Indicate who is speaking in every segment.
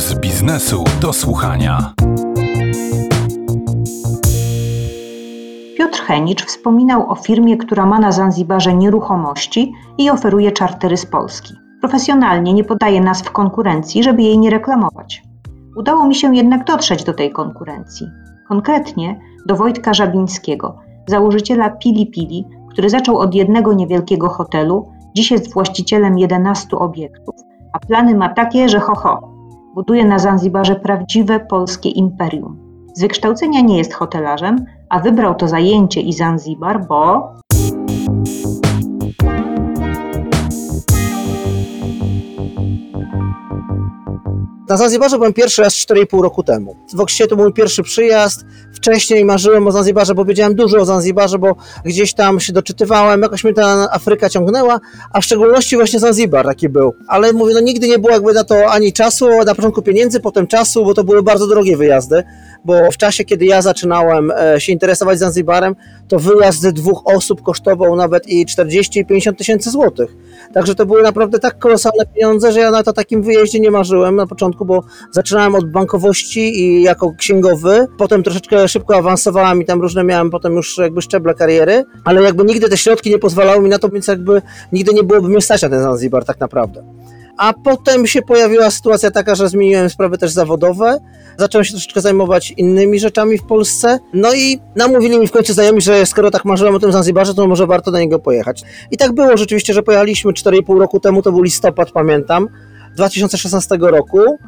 Speaker 1: z biznesu do słuchania.
Speaker 2: Piotr Henicz wspominał o firmie, która ma na Zanzibarze nieruchomości i oferuje czartery z Polski. Profesjonalnie nie podaje nas w konkurencji, żeby jej nie reklamować. Udało mi się jednak dotrzeć do tej konkurencji. Konkretnie do Wojtka Żabińskiego, założyciela Pili Pili, który zaczął od jednego niewielkiego hotelu, dziś jest właścicielem 11 obiektów, a plany ma takie, że ho ho, buduje na Zanzibarze prawdziwe polskie imperium. Z wykształcenia nie jest hotelarzem, a wybrał to zajęcie i Zanzibar, bo
Speaker 3: Na Zanzibarze byłem pierwszy raz 4,5 roku temu. W Oksie to był mój pierwszy przyjazd. Wcześniej marzyłem o Zanzibarze, bo wiedziałem dużo o Zanzibarze, bo gdzieś tam się doczytywałem, jakoś mnie ta Afryka ciągnęła, a w szczególności właśnie Zanzibar taki był. Ale mówię, no nigdy nie było jakby na to ani czasu, na początku pieniędzy, potem czasu, bo to były bardzo drogie wyjazdy, bo w czasie, kiedy ja zaczynałem e, się interesować Zanzibarem, to wyjazd dwóch osób kosztował nawet i 40 i 50 tysięcy złotych. Także to były naprawdę tak kolosalne pieniądze, że ja na to takim wyjeździe nie marzyłem na początku, bo zaczynałem od bankowości i jako księgowy, potem troszeczkę szybko awansowałem i tam różne miałem potem już jakby szczeble kariery, ale jakby nigdy te środki nie pozwalały mi na to, więc jakby nigdy nie byłoby mnie stać na ten Zanzibar tak naprawdę. A potem się pojawiła sytuacja taka, że zmieniłem sprawy też zawodowe, zacząłem się troszeczkę zajmować innymi rzeczami w Polsce, no i namówili mi w końcu znajomi, że skoro tak marzyłem o tym Zanzibarze, to może warto na niego pojechać. I tak było rzeczywiście, że pojechaliśmy 4,5 roku temu, to był listopad, pamiętam, 2016 roku.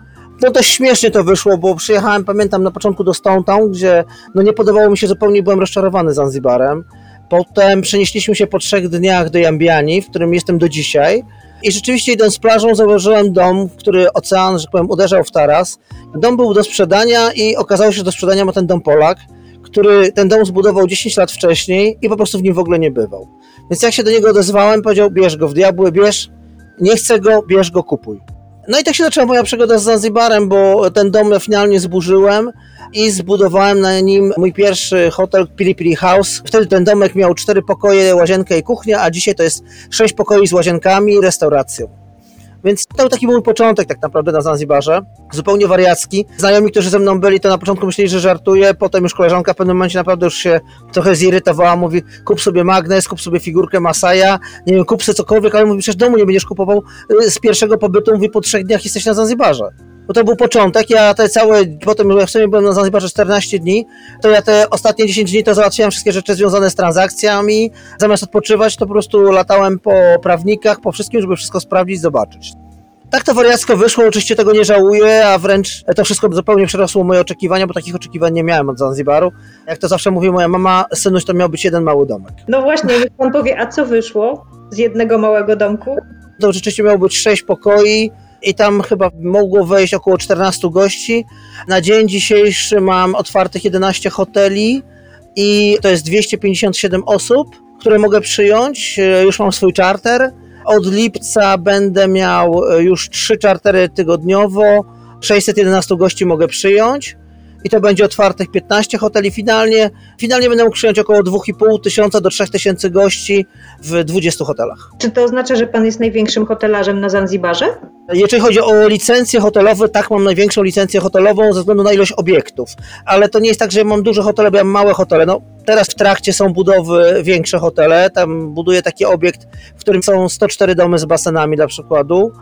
Speaker 3: No dość śmiesznie to wyszło, bo przyjechałem, pamiętam, na początku do Stone Town, gdzie no nie podobało mi się zupełnie, byłem rozczarowany Zanzibarem. Potem przenieśliśmy się po trzech dniach do Jambiani, w którym jestem do dzisiaj. I rzeczywiście idąc plażą zauważyłem dom, który ocean, że tak powiem, uderzał w taras. Dom był do sprzedania i okazało się, że do sprzedania ma ten dom Polak, który ten dom zbudował 10 lat wcześniej i po prostu w nim w ogóle nie bywał. Więc jak się do niego odezwałem, powiedział, bierz go w diabły, bierz, nie chcę go, bierz go, kupuj. No i tak się zaczęła moja przygoda z Zanzibarem, bo ten dom finalnie zburzyłem i zbudowałem na nim mój pierwszy hotel Pili Pili House. Wtedy ten domek miał cztery pokoje, łazienkę i kuchnię, a dzisiaj to jest sześć pokoi z łazienkami i restauracją. Więc to był taki mój początek tak naprawdę na Zanzibarze, zupełnie wariacki. Znajomi, którzy ze mną byli, to na początku myśleli, że żartuję, potem już koleżanka w pewnym momencie naprawdę już się trochę zirytowała, mówi kup sobie magnes, kup sobie figurkę Masaja, nie wiem, kup sobie cokolwiek, ale mówi, przecież domu nie będziesz kupował y, z pierwszego pobytu, mówi, po trzech dniach jesteś na Zanzibarze. Bo to był początek, ja te całe, potem jak w sumie byłem na Zanzibarze 14 dni, to ja te ostatnie 10 dni to załatwiałem wszystkie rzeczy związane z transakcjami, zamiast odpoczywać to po prostu latałem po prawnikach, po wszystkim, żeby wszystko sprawdzić, zobaczyć. Tak to wariacko wyszło, oczywiście tego nie żałuję, a wręcz to wszystko zupełnie przerosło moje oczekiwania, bo takich oczekiwań nie miałem od Zanzibaru. Jak to zawsze mówi moja mama, synuś to miał być jeden mały domek.
Speaker 2: No właśnie, niech pan powie, a co wyszło z jednego małego domku?
Speaker 3: To rzeczywiście miało być sześć pokoi i tam chyba mogło wejść około 14 gości. Na dzień dzisiejszy mam otwartych 11 hoteli i to jest 257 osób, które mogę przyjąć. Już mam swój charter. Od lipca będę miał e, już trzy czartery tygodniowo. 611 gości mogę przyjąć i to będzie otwartych 15 hoteli. Finalnie, finalnie będę mógł przyjąć około 2,5 tysiąca do 3 tysięcy gości w 20 hotelach.
Speaker 2: Czy to oznacza, że pan jest największym hotelarzem na Zanzibarze?
Speaker 3: Jeżeli chodzi o licencje hotelowe, tak, mam największą licencję hotelową ze względu na ilość obiektów, ale to nie jest tak, że ja mam duże hotele, bo ja mam małe hotele. No, teraz w trakcie są budowy większe hotele, tam buduję taki obiekt, w którym są 104 domy z basenami dla przykładu.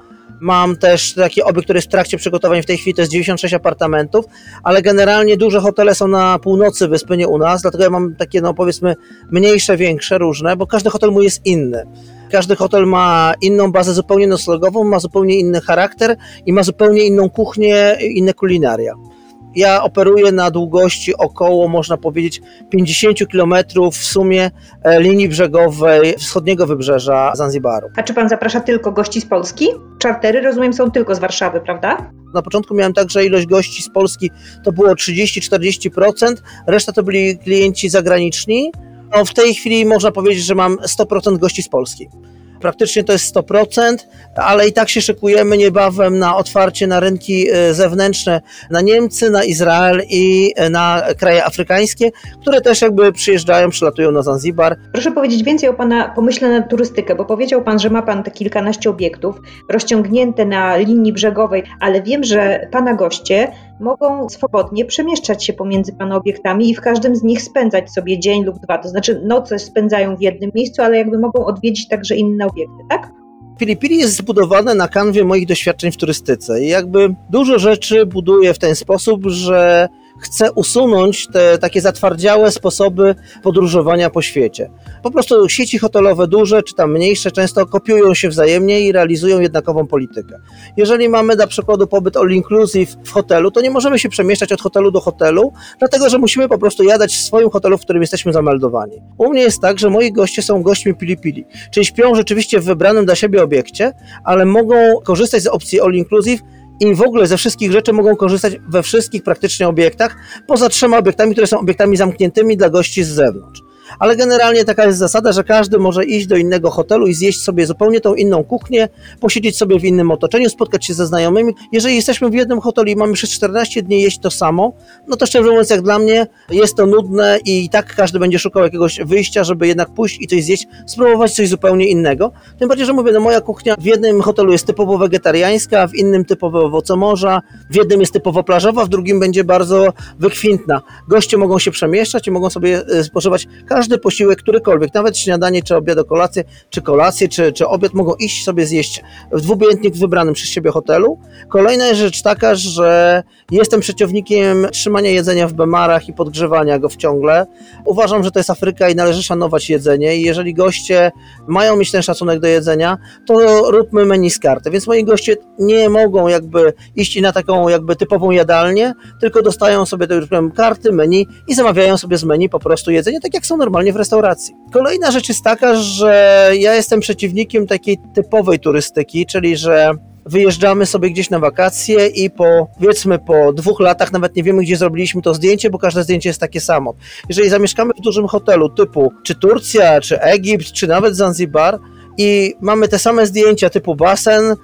Speaker 3: Mam też taki obiekt, który jest w trakcie przygotowań w tej chwili, to jest 96 apartamentów, ale generalnie duże hotele są na północy wyspy, nie u nas, dlatego ja mam takie, no powiedzmy, mniejsze, większe, różne, bo każdy hotel mój jest inny. Każdy hotel ma inną bazę zupełnie noclegową, ma zupełnie inny charakter i ma zupełnie inną kuchnię, inne kulinaria. Ja operuję na długości około, można powiedzieć, 50 km w sumie e, linii brzegowej wschodniego wybrzeża Zanzibaru.
Speaker 2: A czy pan zaprasza tylko gości z Polski? Czartery, rozumiem, są tylko z Warszawy, prawda?
Speaker 3: Na początku miałem tak, że ilość gości z Polski to było 30-40%, reszta to byli klienci zagraniczni. No w tej chwili można powiedzieć, że mam 100% gości z Polski. Praktycznie to jest 100%, ale i tak się szykujemy niebawem na otwarcie na rynki e, zewnętrzne, na Niemcy, na Izrael i e, na kraje afrykańskie, które też jakby przyjeżdżają, przylatują na Zanzibar.
Speaker 2: Proszę powiedzieć więcej o Pana pomyśle na turystykę, bo powiedział Pan, że ma Pan te kilkanaście obiektów rozciągnięte na linii brzegowej, ale wiem, że Pana goście mogą swobodnie przemieszczać się pomiędzy Pana obiektami i w każdym z nich spędzać sobie dzień lub dwa. To znaczy noce spędzają w jednym miejscu, ale jakby mogą odwiedzić także inne obiekty, tak?
Speaker 3: Pili jest zbudowane na kanwie moich doświadczeń w turystyce i jakby dużo rzeczy buduję w ten sposób, że chce usunąć te takie zatwardziałe sposoby podróżowania po świecie. Po prostu sieci hotelowe duże czy tam mniejsze często kopiują się wzajemnie i realizują jednakową politykę. Jeżeli mamy dla przykładu pobyt all inclusive w hotelu, to nie możemy się przemieszczać od hotelu do hotelu, dlatego że musimy po prostu jadać w swoim hotelu, w którym jesteśmy zameldowani. U mnie jest tak, że moi goście są gośćmi pili-pili, czyli śpią rzeczywiście w wybranym dla siebie obiekcie, ale mogą korzystać z opcji all inclusive i w ogóle ze wszystkich rzeczy mogą korzystać we wszystkich praktycznie obiektach, poza trzema obiektami, które są obiektami zamkniętymi dla gości z zewnątrz ale generalnie taka jest zasada, że każdy może iść do innego hotelu i zjeść sobie zupełnie tą inną kuchnię, posiedzieć sobie w innym otoczeniu, spotkać się ze znajomymi. Jeżeli jesteśmy w jednym hotelu i mamy przez 14 dni jeść to samo, no to szczerze mówiąc, jak dla mnie jest to nudne i tak każdy będzie szukał jakiegoś wyjścia, żeby jednak pójść i coś zjeść, spróbować coś zupełnie innego. Tym bardziej, że mówię, no moja kuchnia w jednym hotelu jest typowo wegetariańska, w innym typowo owocomorza, w jednym jest typowo plażowa, w drugim będzie bardzo wykwintna. Goście mogą się przemieszczać i mogą sobie e, spożywać każdy każdy posiłek, którykolwiek, nawet śniadanie, czy obiad, kolację, czy kolację, czy, czy obiad, mogą iść sobie zjeść w dwubiętnik wybranym przez siebie hotelu. Kolejna rzecz taka, że jestem przeciwnikiem trzymania jedzenia w bemarach i podgrzewania go wciągle. Uważam, że to jest Afryka i należy szanować jedzenie i jeżeli goście mają mieć ten szacunek do jedzenia, to róbmy menu z karty. Więc moi goście nie mogą jakby iść na taką jakby typową jadalnię, tylko dostają sobie już powiem, karty, menu i zamawiają sobie z menu po prostu jedzenie, tak jak są normalnie normalnie w restauracji. Kolejna rzecz jest taka, że ja jestem przeciwnikiem takiej typowej turystyki, czyli że wyjeżdżamy sobie gdzieś na wakacje i po, powiedzmy, po dwóch latach nawet nie wiemy, gdzie zrobiliśmy to zdjęcie, bo każde zdjęcie jest takie samo. Jeżeli zamieszkamy w dużym hotelu typu czy Turcja, czy Egipt, czy nawet Zanzibar i mamy te same zdjęcia typu basen,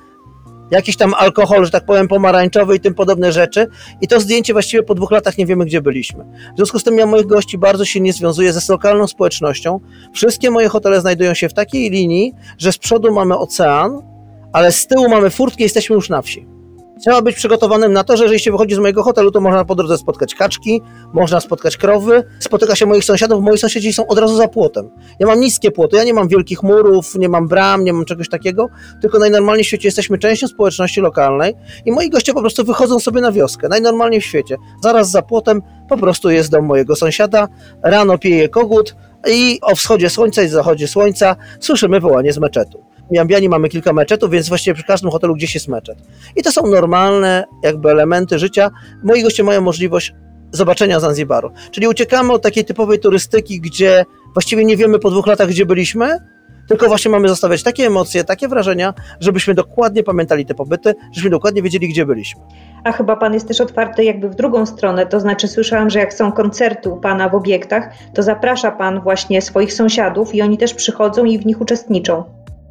Speaker 3: jakiś tam alkohol, że tak powiem, pomarańczowy i tym podobne rzeczy. I to zdjęcie właściwie po dwóch latach nie wiemy, gdzie byliśmy. W związku z tym ja moich gości bardzo się nie związuję ze lokalną społecznością. Wszystkie moje hotele znajdują się w takiej linii, że z przodu mamy ocean, ale z tyłu mamy furtkę i jesteśmy już na wsi. Trzeba być przygotowanym na to, że jeżeli się wychodzi z mojego hotelu, to można po drodze spotkać kaczki, można spotkać krowy, spotyka się moich sąsiadów, moi sąsiedzi są od razu za płotem. Ja mam niskie płoty, ja nie mam wielkich murów, nie mam bram, nie mam czegoś takiego, tylko najnormalniej w świecie jesteśmy częścią społeczności lokalnej i moi goście po prostu wychodzą sobie na wioskę, najnormalniej w świecie. Zaraz za płotem po prostu jest dom mojego sąsiada, rano pieje kogut i o wschodzie słońca i zachodzie słońca słyszymy wołanie z meczetu. W Jambiani mamy kilka meczetów, więc właściwie przy każdym hotelu gdzieś jest meczet. I to są normalne jakby elementy życia. Moi goście mają możliwość zobaczenia Zanzibaru. Czyli uciekamy od takiej typowej turystyki, gdzie właściwie nie wiemy po dwóch latach, gdzie byliśmy, tylko właśnie mamy zostawiać takie emocje, takie wrażenia, żebyśmy dokładnie pamiętali te pobyty, żebyśmy dokładnie wiedzieli, gdzie byliśmy.
Speaker 2: A chyba pan jest też otwarty jakby w drugą stronę, to znaczy słyszałam, że jak są koncerty u pana w obiektach, to zaprasza pan właśnie swoich sąsiadów i oni też przychodzą i w nich uczestniczą.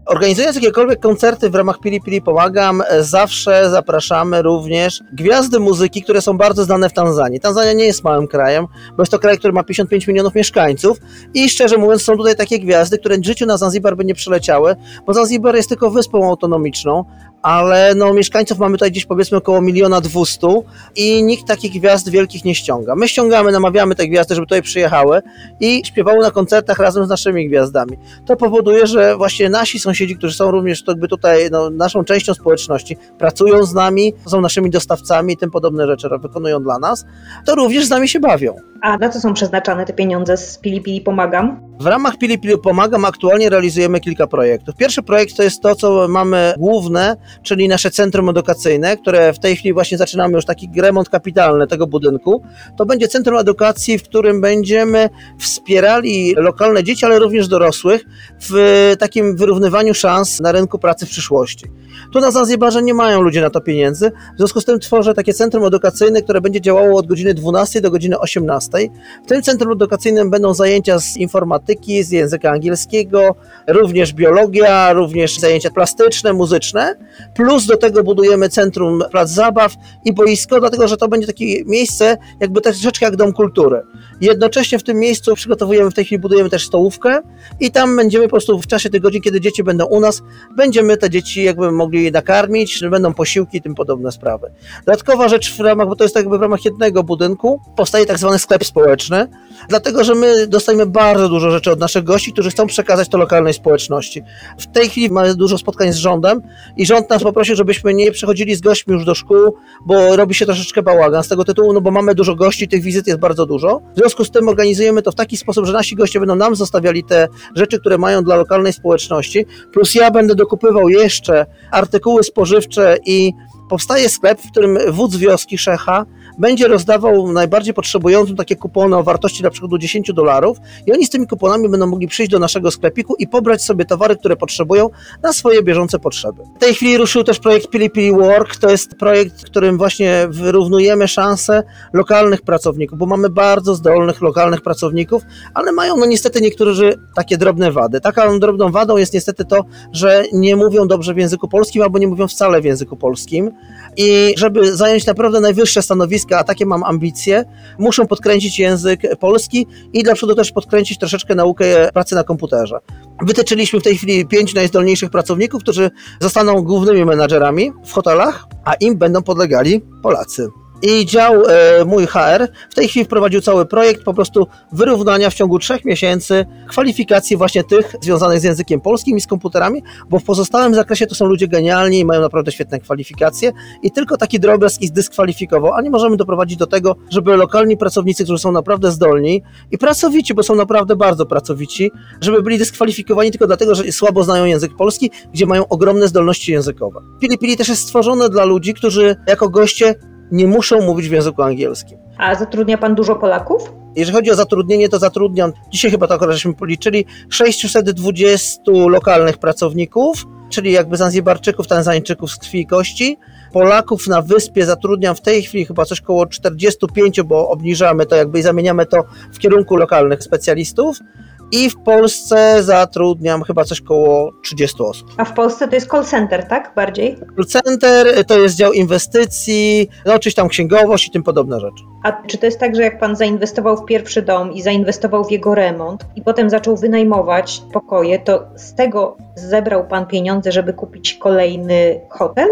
Speaker 3: Organizując jakiekolwiek koncerty w ramach Pili Pili Pomagam, zawsze zapraszamy również gwiazdy muzyki, które są bardzo znane w Tanzanii. Tanzania nie jest małym krajem, bo jest to kraj, który ma 55 milionów mieszkańców i szczerze mówiąc są tutaj takie gwiazdy, które w życiu na Zanzibar by nie przyleciały, bo Zanzibar jest tylko wyspą autonomiczną, ale no, mieszkańców mamy tutaj gdzieś powiedzmy około miliona dwustu i nikt takich gwiazd wielkich nie ściąga. My ściągamy, namawiamy te gwiazdy, żeby tutaj przyjechały i śpiewały na koncertach razem z naszymi gwiazdami. To powoduje, że właśnie nasi sąsiedzi, którzy są również jakby tutaj no, naszą częścią społeczności, pracują z nami, są naszymi dostawcami i tym podobne rzeczy wykonują dla nas, to również z nami się bawią.
Speaker 2: A na co są przeznaczane te pieniądze z Pili Pili Pomagam?
Speaker 3: W ramach Pili Pili Pomagam aktualnie realizujemy kilka projektów. Pierwszy projekt to jest to, co mamy główne, czyli nasze centrum edukacyjne, które w tej chwili właśnie zaczynamy już taki remont kapitalny tego budynku. To będzie centrum edukacji, w którym będziemy wspierali lokalne dzieci, ale również dorosłych w takim wyrównywaniu szans na rynku pracy w przyszłości. Tu na Zanzibarze nie mają ludzie na to pieniędzy, w związku z tym tworzę takie centrum edukacyjne, które będzie działało od godziny 12 do godziny 18. W tym centrum edukacyjnym będą zajęcia z informatyki, z języka angielskiego, również biologia, również zajęcia plastyczne, muzyczne, plus do tego budujemy centrum plac zabaw i boisko, dlatego że to będzie takie miejsce jakby troszeczkę jak dom kultury. Jednocześnie w tym miejscu przygotowujemy, w tej chwili budujemy też stołówkę i tam będziemy po prostu w czasie tych godzin, kiedy dzieci będą u nas, będziemy te dzieci jakby mogli nakarmić, będą posiłki i tym podobne sprawy. Dodatkowa rzecz w ramach, bo to jest jakby w ramach jednego budynku, powstaje tak zwany sklep społeczny, dlatego że my dostajemy bardzo dużo rzeczy od naszych gości, którzy chcą przekazać to lokalnej społeczności. W tej chwili mamy dużo spotkań z rządem i rząd nas poprosił, żebyśmy nie przychodzili z gośćmi już do szkół, bo robi się troszeczkę bałagan z tego tytułu, no bo mamy dużo gości, tych wizyt jest bardzo dużo. W związku z tym organizujemy to w taki sposób, że nasi goście będą nam zostawiali te rzeczy, które mają dla lokalnej społeczności, plus ja będę dokupywał jeszcze artykuły spożywcze i powstaje sklep, w którym wódz wioski Szecha będzie rozdawał najbardziej potrzebującym takie kupony o wartości na przykład do 10 dolarów i oni z tymi kuponami będą mogli przyjść do naszego sklepiku i pobrać sobie towary, które potrzebują na swoje bieżące potrzeby. W tej chwili ruszył też projekt Pili Pili Work, to jest projekt, w którym właśnie wyrównujemy szanse lokalnych pracowników, bo mamy bardzo zdolnych lokalnych pracowników, ale mają no niestety niektórzy takie drobne wady. Taką drobną wadą jest niestety to, że nie mówią dobrze w języku polskim albo nie mówią wcale w języku polskim i żeby zająć naprawdę najwyższe a takie mam ambicje, muszą podkręcić język polski i dla przodu też podkręcić troszeczkę naukę pracy na komputerze. Wytyczyliśmy w tej chwili pięć najzdolniejszych pracowników, którzy zostaną głównymi menadżerami w hotelach, a im będą podlegali Polacy. I dział e, mój HR w tej chwili wprowadził cały projekt po prostu wyrównania w ciągu trzech miesięcy kwalifikacji właśnie tych związanych z językiem polskim i z komputerami, bo w pozostałym zakresie to są ludzie genialni i mają naprawdę świetne kwalifikacje i tylko taki drobiazg ich zdyskwalifikował, a nie możemy doprowadzić do tego, żeby lokalni pracownicy, którzy są naprawdę zdolni i pracowici, bo są naprawdę bardzo pracowici, żeby byli dyskwalifikowani tylko dlatego, że słabo znają język polski, gdzie mają ogromne zdolności językowe. Pili Pili też jest stworzone dla ludzi, którzy jako goście nie muszą mówić w języku angielskim.
Speaker 2: A zatrudnia pan dużo Polaków?
Speaker 3: Jeżeli chodzi o zatrudnienie, to zatrudniam, dzisiaj chyba akurat żeśmy policzyli, 620 lokalnych pracowników, czyli jakby Zanzibarczyków, Tanzańczyków z krwi i kości. Polaków na wyspie zatrudniam w tej chwili chyba coś około 45, bo obniżamy to jakby i zamieniamy to w kierunku lokalnych specjalistów. I w Polsce zatrudniam chyba coś koło 30 osób.
Speaker 2: A w Polsce to jest call center, tak? Bardziej?
Speaker 3: Call center to jest dział inwestycji, no czyś tam księgowość i tym podobne rzeczy.
Speaker 2: A czy to jest tak, że jak pan zainwestował w pierwszy dom i zainwestował w jego remont i potem zaczął wynajmować pokoje, to z tego zebrał pan pieniądze, żeby kupić kolejny hotel?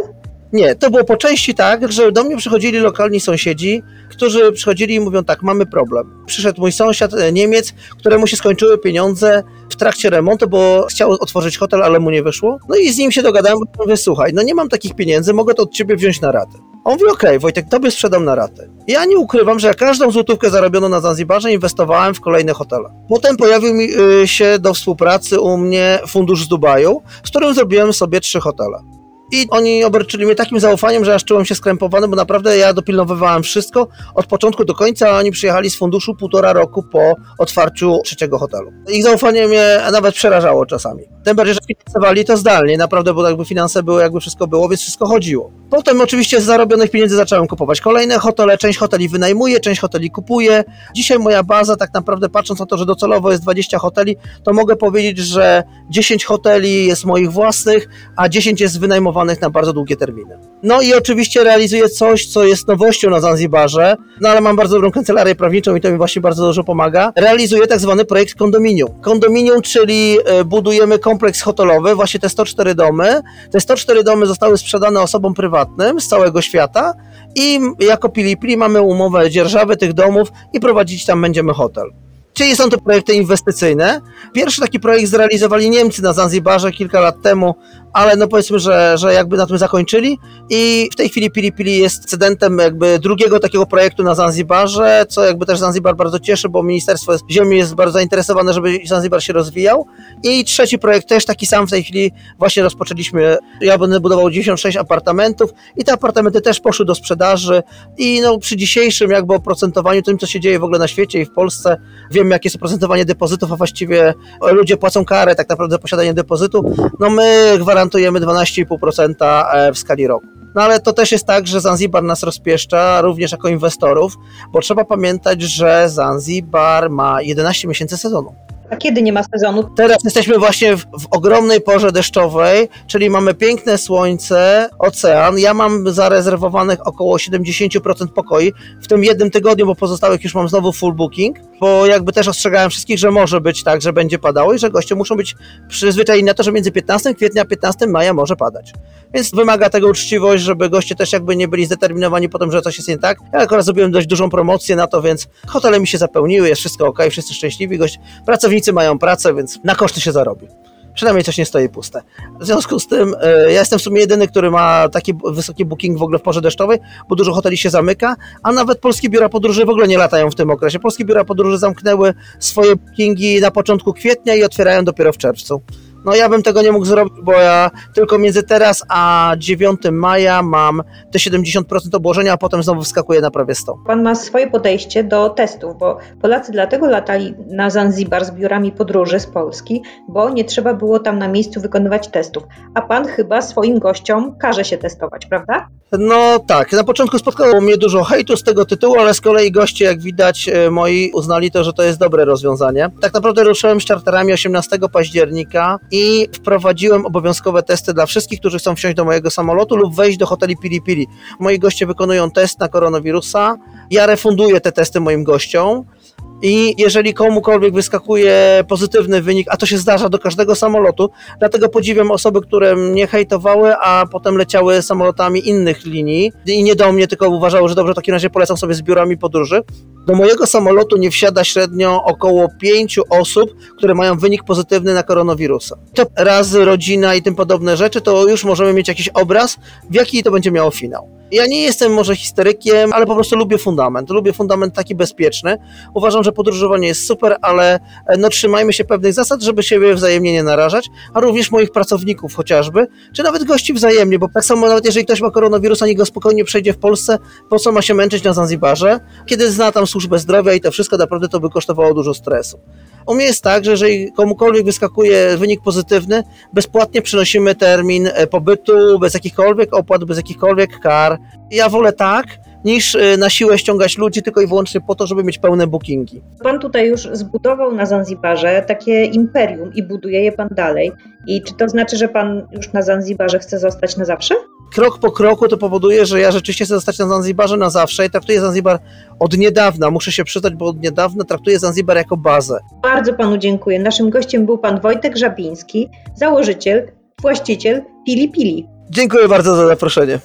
Speaker 3: Nie, to było po części tak, że do mnie przychodzili lokalni sąsiedzi, którzy przychodzili i mówią tak, mamy problem. Przyszedł mój sąsiad, e, Niemiec, któremu się skończyły pieniądze w trakcie remontu, bo chciał otworzyć hotel, ale mu nie wyszło. No i z nim się dogadałem, mówię, słuchaj, no nie mam takich pieniędzy, mogę to od ciebie wziąć na ratę. On mówi, okej, okay, Wojtek, tobie sprzedam na ratę. Ja nie ukrywam, że ja każdą złotówkę zarobioną na Zanzibarze inwestowałem w kolejne hotele. Potem pojawił mi y, się do współpracy u mnie fundusz z Dubaju, z którym zrobiłem sobie trzy hotele. I oni obarczyli mnie takim zaufaniem, że aż czułem się skrępowany, bo naprawdę ja dopilnowywałem wszystko od początku do końca, a oni przyjechali z funduszu półtora roku po otwarciu trzeciego hotelu. Ich zaufanie mnie nawet przerażało czasami. Tym bardziej, że finansowali to zdalnie, naprawdę, bo jakby finanse były, jakby wszystko było, więc wszystko chodziło. Potem oczywiście z zarobionych pieniędzy zacząłem kupować kolejne hotele, część hoteli wynajmuję, część hoteli kupuję. Dzisiaj moja baza, tak naprawdę patrząc na to, że docelowo jest 20 hoteli, to mogę powiedzieć, że 10 hoteli jest moich własnych, a 10 jest wynajmowanych na bardzo długie terminy. No i oczywiście realizuję coś, co jest nowością na Zanzibarze, no ale mam bardzo dobrą kancelarię prawniczą i to mi właśnie bardzo dużo pomaga. Realizuję tak zwany projekt kondominium. Kondominium, czyli budujemy kompleks hotelowy, właśnie te 104 domy. Te 104 domy zostały sprzedane osobom prywatnym z całego świata i jako Pili Pili mamy umowę dzierżawy tych domów i prowadzić tam będziemy hotel. Czyli są to projekty inwestycyjne. Pierwszy taki projekt zrealizowali Niemcy na Zanzibarze kilka lat temu ale no powiedzmy, że, że jakby na tym zakończyli i w tej chwili Pili Pili jest cedentem jakby drugiego takiego projektu na Zanzibarze, co jakby też Zanzibar bardzo cieszy, bo Ministerstwo Ziemi jest bardzo zainteresowane, żeby Zanzibar się rozwijał. I trzeci projekt też taki sam w tej chwili właśnie rozpoczęliśmy. Ja będę budował 96 apartamentów i te apartamenty też poszły do sprzedaży. I no przy dzisiejszym jakby oprocentowaniu, tym co się dzieje w ogóle na świecie i w Polsce, wiemy jakie jest oprocentowanie depozytów, a właściwie ludzie płacą karę tak naprawdę za posiadanie depozytu, no my gwarantujemy 12,5% w skali roku. No ale to też jest tak, że Zanzibar nas rozpieszcza, również jako inwestorów, bo trzeba pamiętać, że Zanzibar ma 11 miesięcy sezonu.
Speaker 2: A kiedy nie ma sezonu?
Speaker 3: Teraz jesteśmy właśnie w, w, ogromnej porze deszczowej, czyli mamy piękne słońce, ocean. Ja mam zarezerwowanych około 70% pokoi w tym jednym tygodniu, bo pozostałych już mam znowu full booking, bo jakby też ostrzegałem wszystkich, że może być tak, że będzie padało i że goście muszą być przyzwyczajeni na to, że między 15 kwietnia a 15 maja może padać. Więc wymaga tego uczciwość, żeby goście też jakby nie byli zdeterminowani po tym, że coś jest nie tak. Ja akurat zrobiłem dość dużą promocję na to, więc hotele mi się zapełniły, jest wszystko ok, wszyscy szczęśliwi, gość, pracownicy mają pracę, więc na koszty się zarobi. Przynajmniej coś nie stoi puste. W związku z tym e, ja jestem w sumie jedyny, który ma taki wysoki booking w ogóle w porze deszczowej, bo dużo hoteli się zamyka, a nawet polskie biura podróży w ogóle nie latają w tym okresie. Polskie biura podróży zamknęły swoje bookingi na początku kwietnia i otwierają dopiero w czerwcu. No ja bym tego nie mógł zrobić, bo ja tylko między teraz a 9 maja mam te 70% obłożenia, a potem znowu wskakuję na prawie 100.
Speaker 2: Pan ma swoje podejście do testów, bo Polacy dlatego latali na Zanzibar z biurami podróży z Polski, bo nie trzeba było tam na miejscu wykonywać testów. A pan chyba swoim gościom każe się testować, prawda?
Speaker 3: No tak, na początku spotkało mnie dużo hejtu z tego tytułu, ale z kolei goście, jak widać, moi uznali to, że to jest dobre rozwiązanie. Tak naprawdę ruszyłem z czarterami 18 października i wprowadziłem obowiązkowe testy dla wszystkich, którzy chcą wsiąść do mojego samolotu lub wejść do hoteli Pili Pili. Moi goście wykonują test na koronawirusa. Ja refunduję te testy moim gościom. I jeżeli komukolwiek wyskakuje pozytywny wynik, a to się zdarza do każdego samolotu, dlatego podziwiam osoby, które mnie hejtowały, a potem leciały samolotami innych linii i nie do mnie, tylko uważały, że dobrze, w takim razie polecam sobie z biurami podróży. Do mojego samolotu nie wsiada średnio około pięciu osób, które mają wynik pozytywny na koronawirusa. To razy rodzina i tym podobne rzeczy, to już możemy mieć jakiś obraz, w jaki to będzie miało finał. Ja nie jestem może historykiem, ale po prostu lubię fundament. Lubię fundament taki bezpieczny. Uważam, że podróżowanie jest super, ale no, trzymajmy się pewnych zasad, żeby siebie wzajemnie nie narażać, a również moich pracowników chociażby, czy nawet gości wzajemnie, bo tak samo nawet jeżeli ktoś ma koronawirusa, niech go spokojnie przejdzie w Polsce, po co ma się męczyć na Zanzibarze, kiedy zna tam służbę zdrowia i to wszystko naprawdę to by kosztowało dużo stresu. U mnie jest tak, że jeżeli komukolwiek wyskakuje wynik pozytywny, bezpłatnie przynosimy termin pobytu bez jakichkolwiek opłat, bez jakichkolwiek kar. Ja wolę tak, niż na siłę ściągać ludzi tylko i wyłącznie po to, żeby mieć pełne bookingi.
Speaker 2: Pan tutaj już zbudował na Zanzibarze takie imperium i buduje je pan dalej. I czy to znaczy, że pan już na Zanzibarze chce zostać na zawsze?
Speaker 3: Krok po kroku to powoduje, że ja rzeczywiście chcę zostać na Zanzibarze na zawsze i traktuję Zanzibar od niedawna, muszę się przyznać, bo od niedawna traktuję Zanzibar jako bazę.
Speaker 2: Bardzo panu dziękuję. Naszym gościem był pan Wojtek Żabiński, założyciel, właściciel Pili Pili.
Speaker 3: Dziękuję bardzo za zaproszenie.